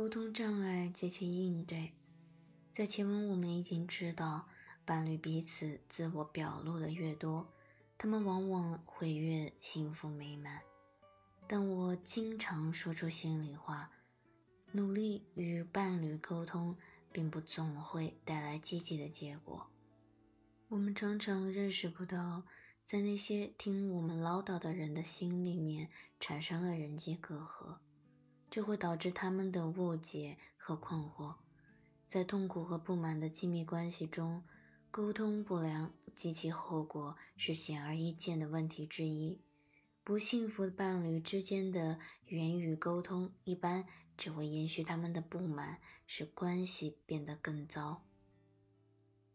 沟通障碍及其应对。在前文我们已经知道，伴侣彼此自我表露的越多，他们往往会越幸福美满。但我经常说出心里话，努力与伴侣沟通，并不总会带来积极的结果。我们常常认识不到，在那些听我们唠叨的人的心里面产生了人际隔阂，这会导致他们的误解和困惑。在痛苦和不满的亲密关系中，沟通不良及其后果是显而易见的问题之一。不幸福的伴侣之间的言语沟通，一般只会延续他们的不满，使关系变得更糟。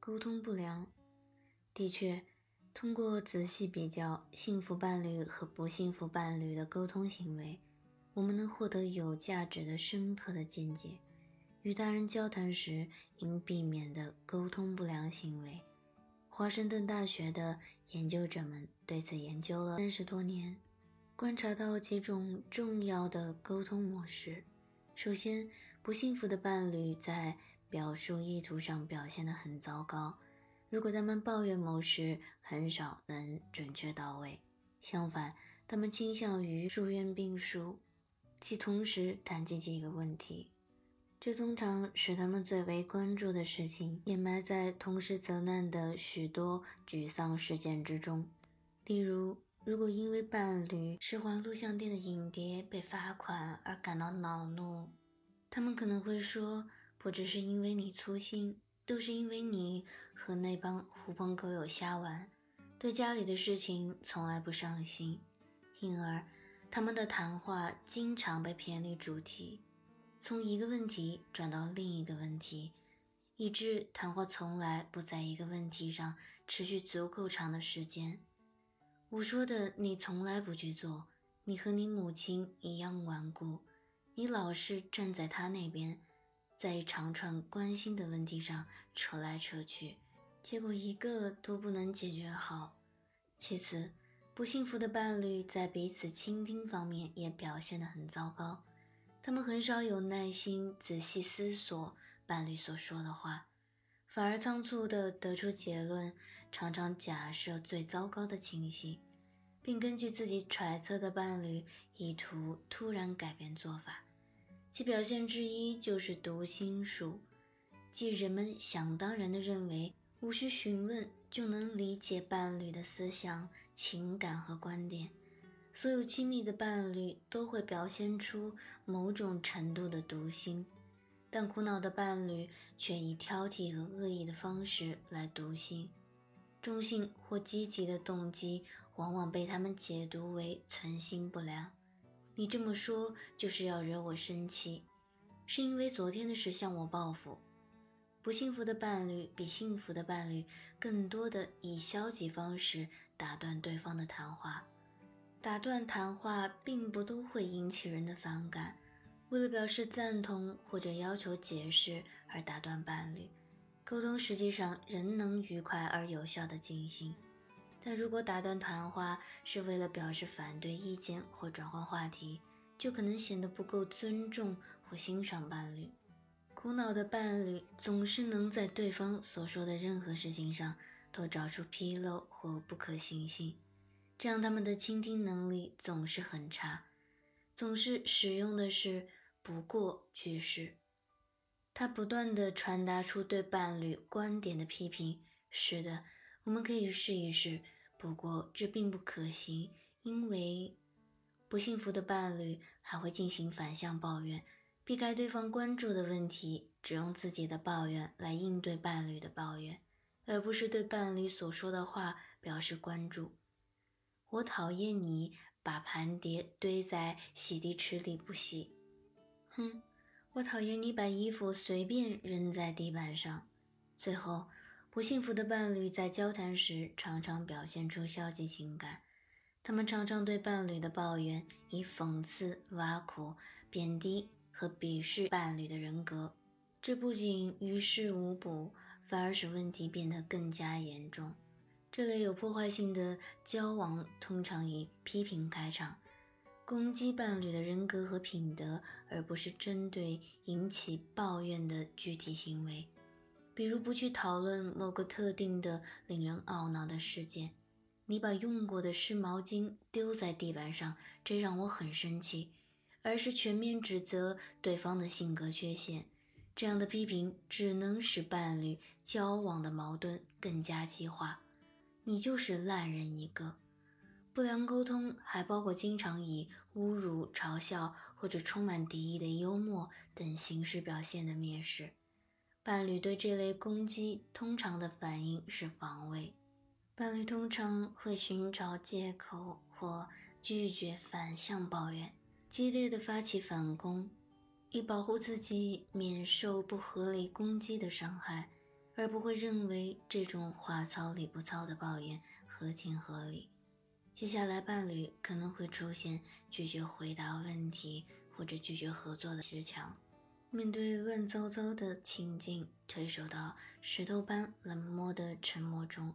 沟通不良，的确，通过仔细比较幸福伴侣和不幸福伴侣的沟通行为，我们能获得有价值的、深刻的见解。与他人交谈时应避免的沟通不良行为。华盛顿大学的研究者们对此研究了三十多年，观察到几种重要的沟通模式。首先，不幸福的伴侣在表述意图上表现得很糟糕。如果他们抱怨某事，很少能准确到位；相反，他们倾向于数怨并述，即同时谈及几个问题。这通常使他们最为关注的事情掩埋在同时责难的许多沮丧事件之中。例如，如果因为伴侣使还录像店的影碟被罚款而感到恼怒，他们可能会说：“不只是因为你粗心，都是因为你和那帮狐朋狗友瞎玩，对家里的事情从来不上心，因而他们的谈话经常被偏离主题。”从一个问题转到另一个问题，以致谈话从来不在一个问题上持续足够长的时间。我说的你从来不去做，你和你母亲一样顽固，你老是站在他那边，在一长串关心的问题上扯来扯去，结果一个都不能解决好。其次，不幸福的伴侣在彼此倾听方面也表现得很糟糕。他们很少有耐心仔细思索伴侣所说的话，反而仓促地得出结论，常常假设最糟糕的情形，并根据自己揣测的伴侣意图突然改变做法。其表现之一就是读心术，即人们想当然地认为无需询问就能理解伴侣的思想、情感和观点。所有亲密的伴侣都会表现出某种程度的读心，但苦恼的伴侣却以挑剔和恶意的方式来读心。中性或积极的动机往往被他们解读为存心不良。你这么说就是要惹我生气，是因为昨天的事向我报复。不幸福的伴侣比幸福的伴侣更多的以消极方式打断对方的谈话。打断谈话并不都会引起人的反感。为了表示赞同或者要求解释而打断伴侣，沟通实际上仍能愉快而有效地进行。但如果打断谈话是为了表示反对意见或转换话题，就可能显得不够尊重或欣赏伴侣。苦恼的伴侣总是能在对方所说的任何事情上都找出纰漏或不可行性。这样，他们的倾听能力总是很差，总是使用的是“不过”句式。他不断地传达出对伴侣观点的批评。是的，我们可以试一试，不过这并不可行，因为不幸福的伴侣还会进行反向抱怨，避开对方关注的问题，只用自己的抱怨来应对伴侣的抱怨，而不是对伴侣所说的话表示关注。我讨厌你把盘碟堆在洗涤池里不洗。哼，我讨厌你把衣服随便扔在地板上。最后，不幸福的伴侣在交谈时常常表现出消极情感，他们常常对伴侣的抱怨以讽刺、挖苦、贬低和鄙视伴侣的人格。这不仅于事无补，反而使问题变得更加严重。这类有破坏性的交往通常以批评开场，攻击伴侣的人格和品德，而不是针对引起抱怨的具体行为。比如不去讨论某个特定的令人懊恼的事件。你把用过的湿毛巾丢在地板上，这让我很生气。而是全面指责对方的性格缺陷，这样的批评只能使伴侣交往的矛盾更加激化。你就是烂人一个。不良沟通还包括经常以侮辱、嘲笑或者充满敌意的幽默等形式表现的蔑视。伴侣对这类攻击通常的反应是防卫，伴侣通常会寻找借口或拒绝反向抱怨，激烈的发起反攻，以保护自己免受不合理攻击的伤害，而不会认为这种话糙理不糙的抱怨合情合理。接下来，伴侣可能会出现拒绝回答问题或者拒绝合作的石墙。面对乱糟糟的情境，退守到石头般冷漠的沉默中，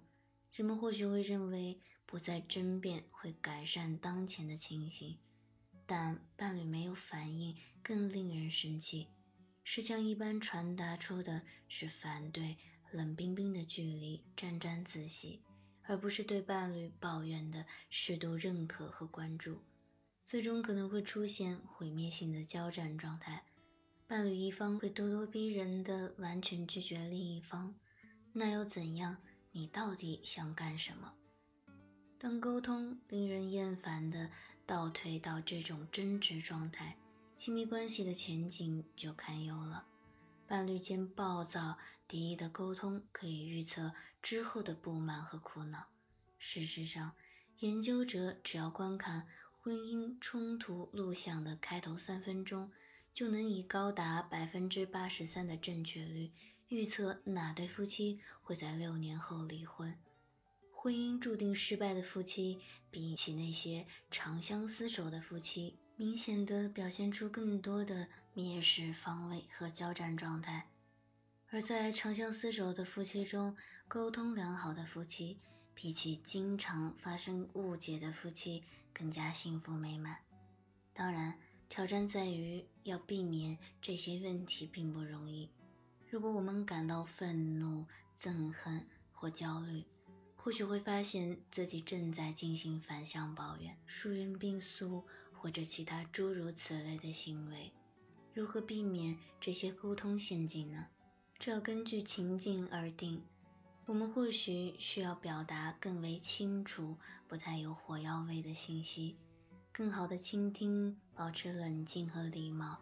人们或许会认为不再争辩会改善当前的情形，但伴侣没有反应更令人生气。石墙一般传达出的是反对、冷冰冰的距离、沾沾自喜，而不是对伴侣抱怨的适度认可和关注。最终可能会出现毁灭性的交战状态。伴侣一方会咄咄逼人的完全拒绝另一方，那又怎样？你到底想干什么？当沟通令人厌烦的倒退到这种争执状态，亲密关系的前景就堪忧了。伴侣间暴躁、敌意的沟通可以预测之后的不满和苦恼。事实上，研究者只要观看婚姻冲突录像的开头三分钟。就能以高达百分之八十三的正确率预测哪对夫妻会在六年后离婚。婚姻注定失败的夫妻，比起那些长相厮守的夫妻，明显的表现出更多的蔑视、防卫和交战状态。而在长相厮守的夫妻中，沟通良好的夫妻，比起经常发生误解的夫妻更加幸福美满。当然。挑战在于要避免这些问题并不容易。如果我们感到愤怒、憎恨或焦虑，或许会发现自己正在进行反向抱怨、疏远病诉或者其他诸如此类的行为。如何避免这些沟通陷阱呢？这要根据情境而定。我们或许需要表达更为清楚、不太有火药味的信息。更好的倾听，保持冷静和礼貌，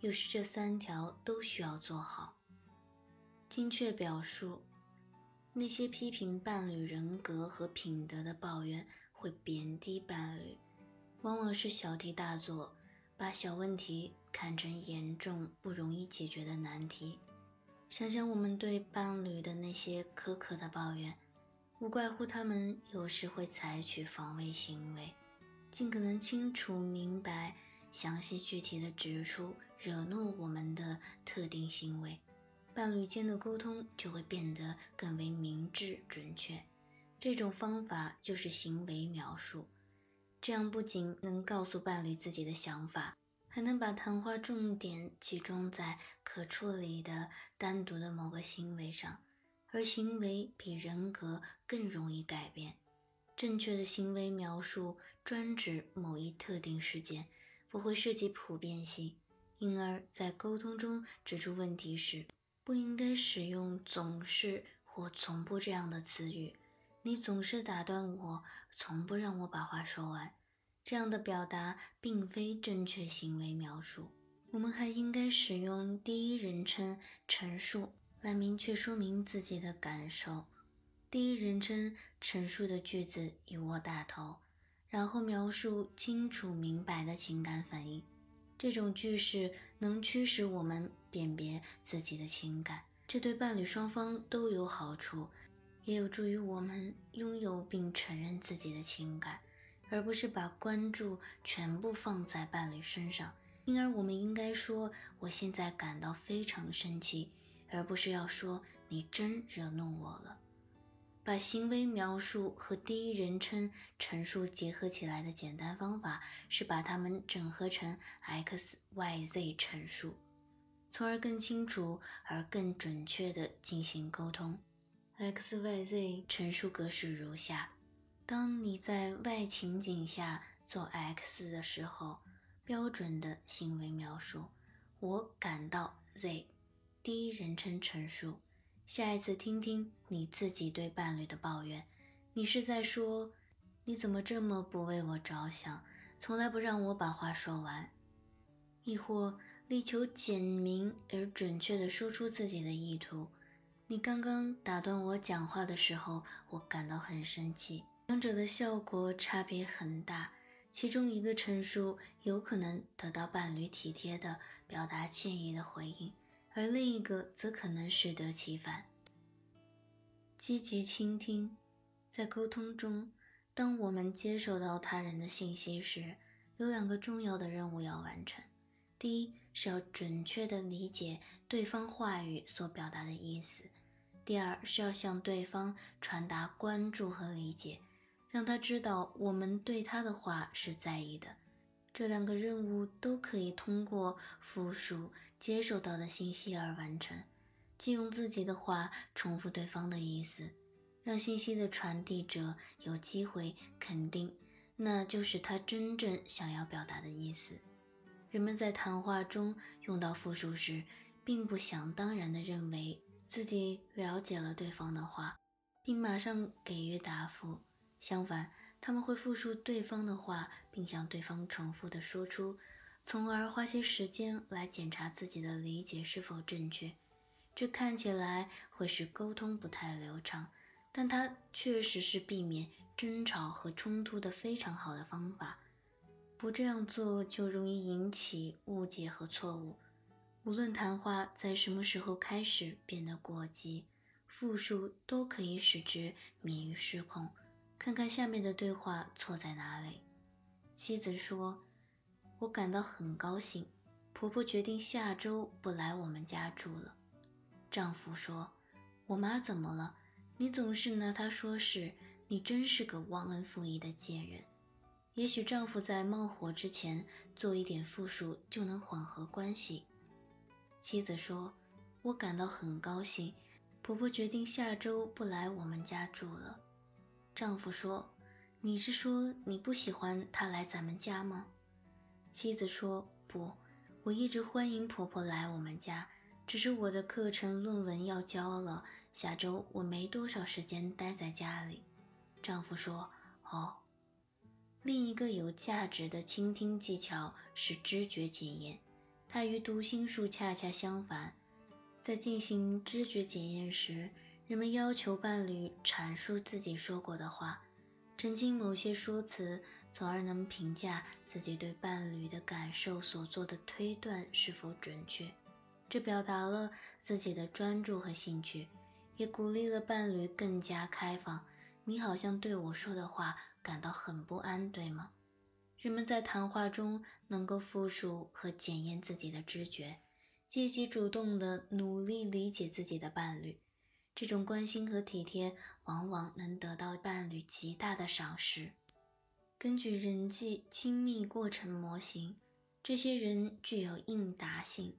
有时这三条都需要做好。精确表述，那些批评伴侣人格和品德的抱怨会贬低伴侣，往往是小题大做，把小问题看成严重不容易解决的难题。想想我们对伴侣的那些苛刻的抱怨，无怪乎他们有时会采取防卫行为。尽可能清楚明白、详细具体的指出惹怒我们的特定行为，伴侣间的沟通就会变得更为明智准确。这种方法就是行为描述，这样不仅能告诉伴侣自己的想法，还能把谈话重点集中在可处理的单独的某个行为上，而行为比人格更容易改变。正确的行为描述专指某一特定事件，不会涉及普遍性，因而，在沟通中指出问题时，不应该使用“总是”或“从不”这样的词语。你总是打断我，从不让我把话说完，这样的表达并非正确行为描述。我们还应该使用第一人称陈述来明确说明自己的感受。第一人称陈述的句子以我打头，然后描述清楚明白的情感反应。这种句式能驱使我们辨别自己的情感，这对伴侣双方都有好处，也有助于我们拥有并承认自己的情感，而不是把关注全部放在伴侣身上。因而，我们应该说：“我现在感到非常生气”，而不是要说“你真惹怒我了”。把行为描述和第一人称陈述结合起来的简单方法是把它们整合成 X、Y、Z 陈述，从而更清楚而更准确地进行沟通。X、Y、Z 陈述格式如下：当你在 Y 情景下做 X 的时候，标准的行为描述，我感到 Z，第一人称陈述。下一次听听你自己对伴侣的抱怨，你是在说你怎么这么不为我着想，从来不让我把话说完，亦或力求简明而准确地说出自己的意图。你刚刚打断我讲话的时候，我感到很生气。两者的效果差别很大，其中一个陈述有可能得到伴侣体贴的表达歉意的回应。而另一个则可能适得其反。积极倾听，在沟通中，当我们接收到他人的信息时，有两个重要的任务要完成：第一是要准确地理解对方话语所表达的意思；第二是要向对方传达关注和理解，让他知道我们对他的话是在意的。这两个任务都可以通过复述。接受到的信息而完成，即用自己的话重复对方的意思，让信息的传递者有机会肯定那就是他真正想要表达的意思。人们在谈话中用到复述时，并不想当然地认为自己了解了对方的话，并马上给予答复。相反，他们会复述对方的话，并向对方重复地说出。从而花些时间来检查自己的理解是否正确，这看起来会使沟通不太流畅，但它确实是避免争吵和冲突的非常好的方法。不这样做就容易引起误解和错误。无论谈话在什么时候开始变得过激，复述都可以使之免于失控。看看下面的对话错在哪里。妻子说。我感到很高兴，婆婆决定下周不来我们家住了。丈夫说：“我妈怎么了？你总是拿她说事，你真是个忘恩负义的贱人。”也许丈夫在冒火之前做一点复述就能缓和关系。妻子说：“我感到很高兴，婆婆决定下周不来我们家住了。”丈夫说：“你是说你不喜欢她来咱们家吗？”妻子说：“不，我一直欢迎婆婆来我们家，只是我的课程论文要交了，下周我没多少时间待在家里。”丈夫说：“哦。”另一个有价值的倾听技巧是知觉检验，它与读心术恰恰相反。在进行知觉检验时，人们要求伴侣阐述自己说过的话，澄清某些说辞。从而能评价自己对伴侣的感受所做的推断是否准确，这表达了自己的专注和兴趣，也鼓励了伴侣更加开放。你好像对我说的话感到很不安，对吗？人们在谈话中能够复述和检验自己的知觉，积极主动地努力理解自己的伴侣。这种关心和体贴往往能得到伴侣极大的赏识。根据人际亲密过程模型，这些人具有应答性，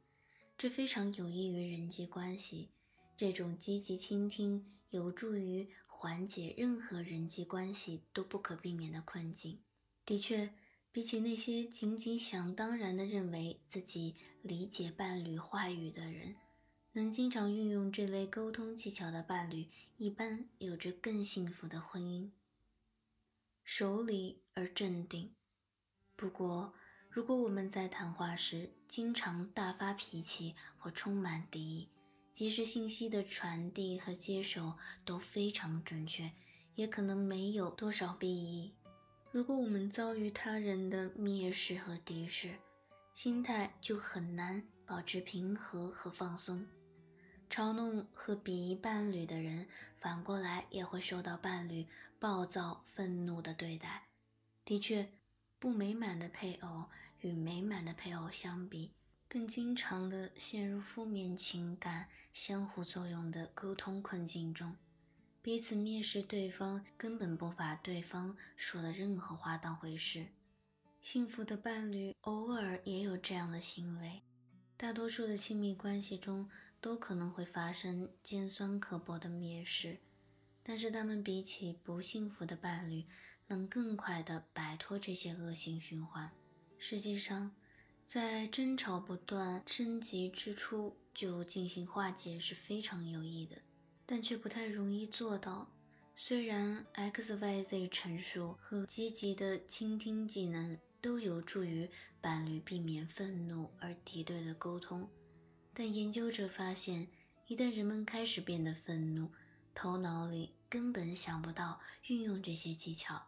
这非常有益于人际关系。这种积极倾听有助于缓解任何人际关系都不可避免的困境。的确，比起那些仅仅想当然地认为自己理解伴侣话语的人，能经常运用这类沟通技巧的伴侣，一般有着更幸福的婚姻。守礼而镇定。不过，如果我们在谈话时经常大发脾气或充满敌意，即使信息的传递和接收都非常准确，也可能没有多少裨益。如果我们遭遇他人的蔑视和敌视，心态就很难保持平和和放松。嘲弄和鄙夷伴侣的人，反过来也会受到伴侣暴躁、愤怒的对待。的确，不美满的配偶与美满的配偶相比，更经常地陷入负面情感相互作用的沟通困境中。彼此蔑视对方，根本不把对方说的任何话当回事。幸福的伴侣偶尔也有这样的行为，大多数的亲密关系中都可能会发生尖酸刻薄的蔑视，但是他们比起不幸福的伴侣，能更快地摆脱这些恶性循环。实际上，在争吵不断升级之初就进行化解是非常有益的。但却不太容易做到。虽然 X Y Z 陈述和积极的倾听技能都有助于伴侣避免愤怒而敌对的沟通，但研究者发现，一旦人们开始变得愤怒，头脑里根本想不到运用这些技巧。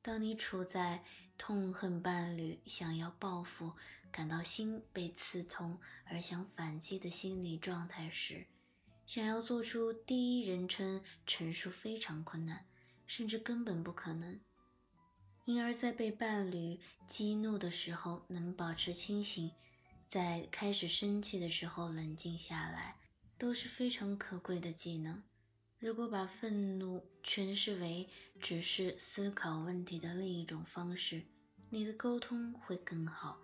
当你处在痛恨伴侣、想要报复、感到心被刺痛而想反击的心理状态时，想要做出第一人称陈述非常困难，甚至根本不可能。因而，在被伴侣激怒的时候能保持清醒，在开始生气的时候冷静下来，都是非常可贵的技能。如果把愤怒诠释为只是思考问题的另一种方式，你的沟通会更好。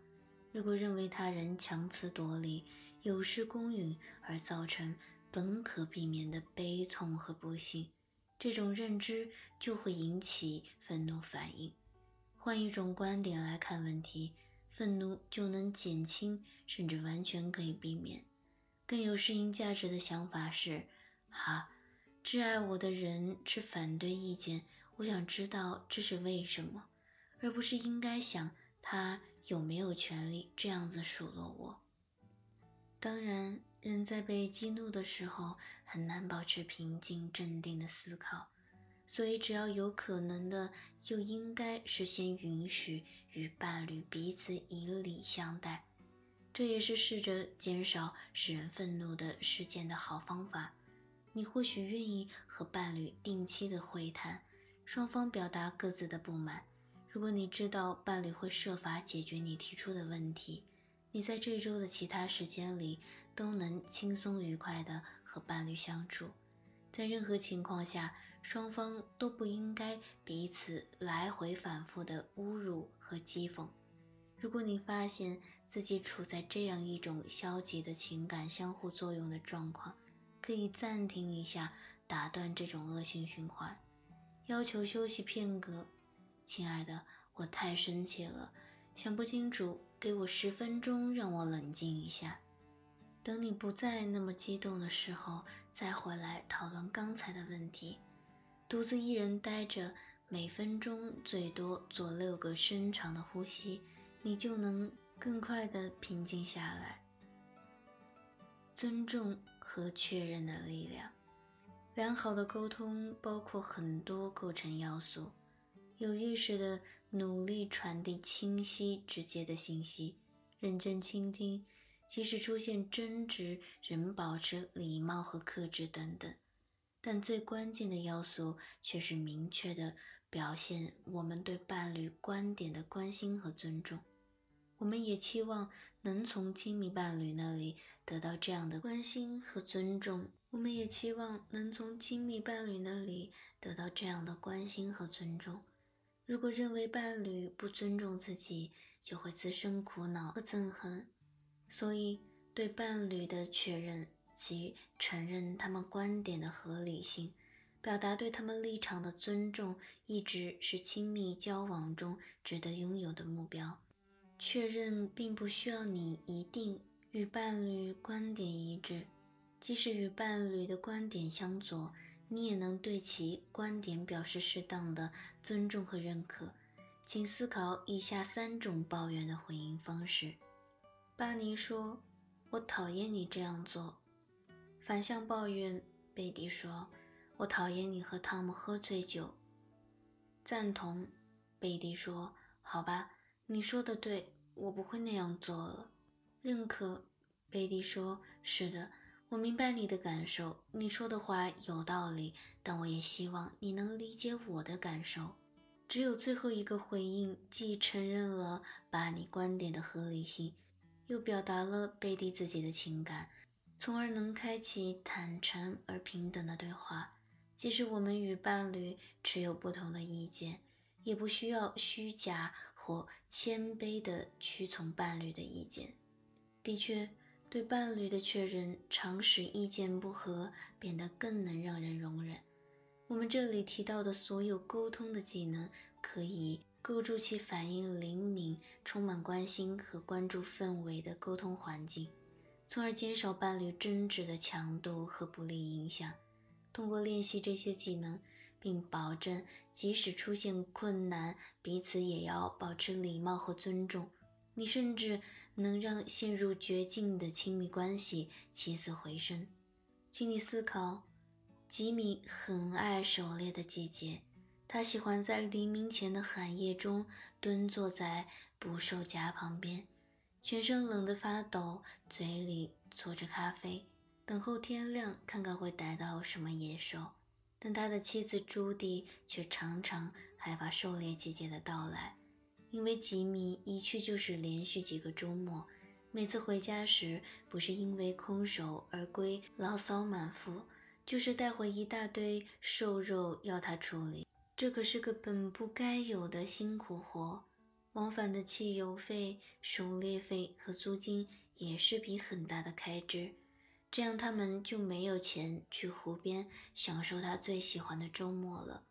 如果认为他人强词夺理、有失公允而造成，本可避免的悲痛和不幸，这种认知就会引起愤怒反应。换一种观点来看问题，愤怒就能减轻，甚至完全可以避免。更有适应价值的想法是：哈，挚爱我的人持反对意见，我想知道这是为什么，而不是应该想他有没有权利这样子数落我。当然。人在被激怒的时候很难保持平静镇定的思考，所以只要有可能的，就应该是先允许与伴侣彼此以礼相待。这也是试着减少使人愤怒的事件的好方法。你或许愿意和伴侣定期的会谈，双方表达各自的不满。如果你知道伴侣会设法解决你提出的问题，你在这周的其他时间里。都能轻松愉快地和伴侣相处，在任何情况下，双方都不应该彼此来回反复的侮辱和讥讽。如果你发现自己处在这样一种消极的情感相互作用的状况，可以暂停一下，打断这种恶性循环，要求休息片刻。亲爱的，我太生气了，想不清楚，给我十分钟，让我冷静一下。等你不再那么激动的时候，再回来讨论刚才的问题。独自一人待着，每分钟最多做六个深长的呼吸，你就能更快的平静下来。尊重和确认的力量，良好的沟通包括很多构成要素：有意识的努力传递清晰直接的信息，认真倾听。即使出现争执，仍保持礼貌和克制等等，但最关键的要素却是明确的表现我们对伴侣观点的关心和尊重。我们也期望能从亲密伴侣那里得到这样的关心和尊重。我们也期望能从亲密伴侣那里得到这样的关心和尊重。如果认为伴侣不尊重自己，就会滋生苦恼和憎恨。所以，对伴侣的确认及承认他们观点的合理性，表达对他们立场的尊重，一直是亲密交往中值得拥有的目标。确认并不需要你一定与伴侣观点一致，即使与伴侣的观点相左，你也能对其观点表示适当的尊重和认可。请思考以下三种抱怨的回应方式。巴尼说：“我讨厌你这样做。”反向抱怨，贝蒂说：“我讨厌你和汤姆喝醉酒。”赞同，贝蒂说：“好吧，你说的对，我不会那样做了。”认可，贝蒂说：“是的，我明白你的感受，你说的话有道理，但我也希望你能理解我的感受。”只有最后一个回应，既承认了巴尼观点的合理性。又表达了贝蒂自己的情感，从而能开启坦诚而平等的对话。即使我们与伴侣持有不同的意见，也不需要虚假或谦卑地屈从伴侣的意见。的确，对伴侣的确认常使意见不合变得更能让人容忍。我们这里提到的所有沟通的技能，可以构筑起反应灵敏、充满关心和关注氛围的沟通环境，从而减少伴侣争执的强度和不利影响。通过练习这些技能，并保证即使出现困难，彼此也要保持礼貌和尊重，你甚至能让陷入绝境的亲密关系起死回生。请你思考。吉米很爱狩猎的季节，他喜欢在黎明前的寒夜中蹲坐在捕兽夹旁边，全身冷得发抖，嘴里嘬着咖啡，等候天亮，看看会逮到什么野兽。但他的妻子朱迪却常常害怕狩猎季节的到来，因为吉米一去就是连续几个周末，每次回家时不是因为空手而归，牢骚满腹。就是带回一大堆瘦肉要他处理，这可是个本不该有的辛苦活。往返的汽油费、狩猎费和租金也是笔很大的开支，这样他们就没有钱去湖边享受他最喜欢的周末了。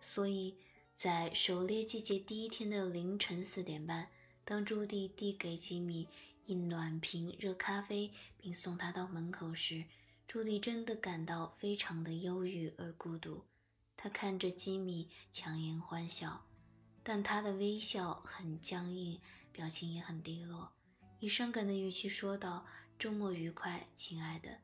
所以在狩猎季节第一天的凌晨四点半，当朱迪递给吉米一暖瓶热咖啡，并送他到门口时，朱迪真的感到非常的忧郁而孤独。他看着吉米强颜欢笑，但他的微笑很僵硬，表情也很低落，以伤感的语气说道：“周末愉快，亲爱的。”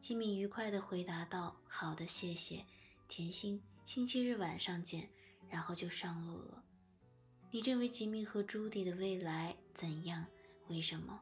吉米愉快地回答道：“好的，谢谢，甜心。星期日晚上见。”然后就上路了。你认为吉米和朱迪的未来怎样？为什么？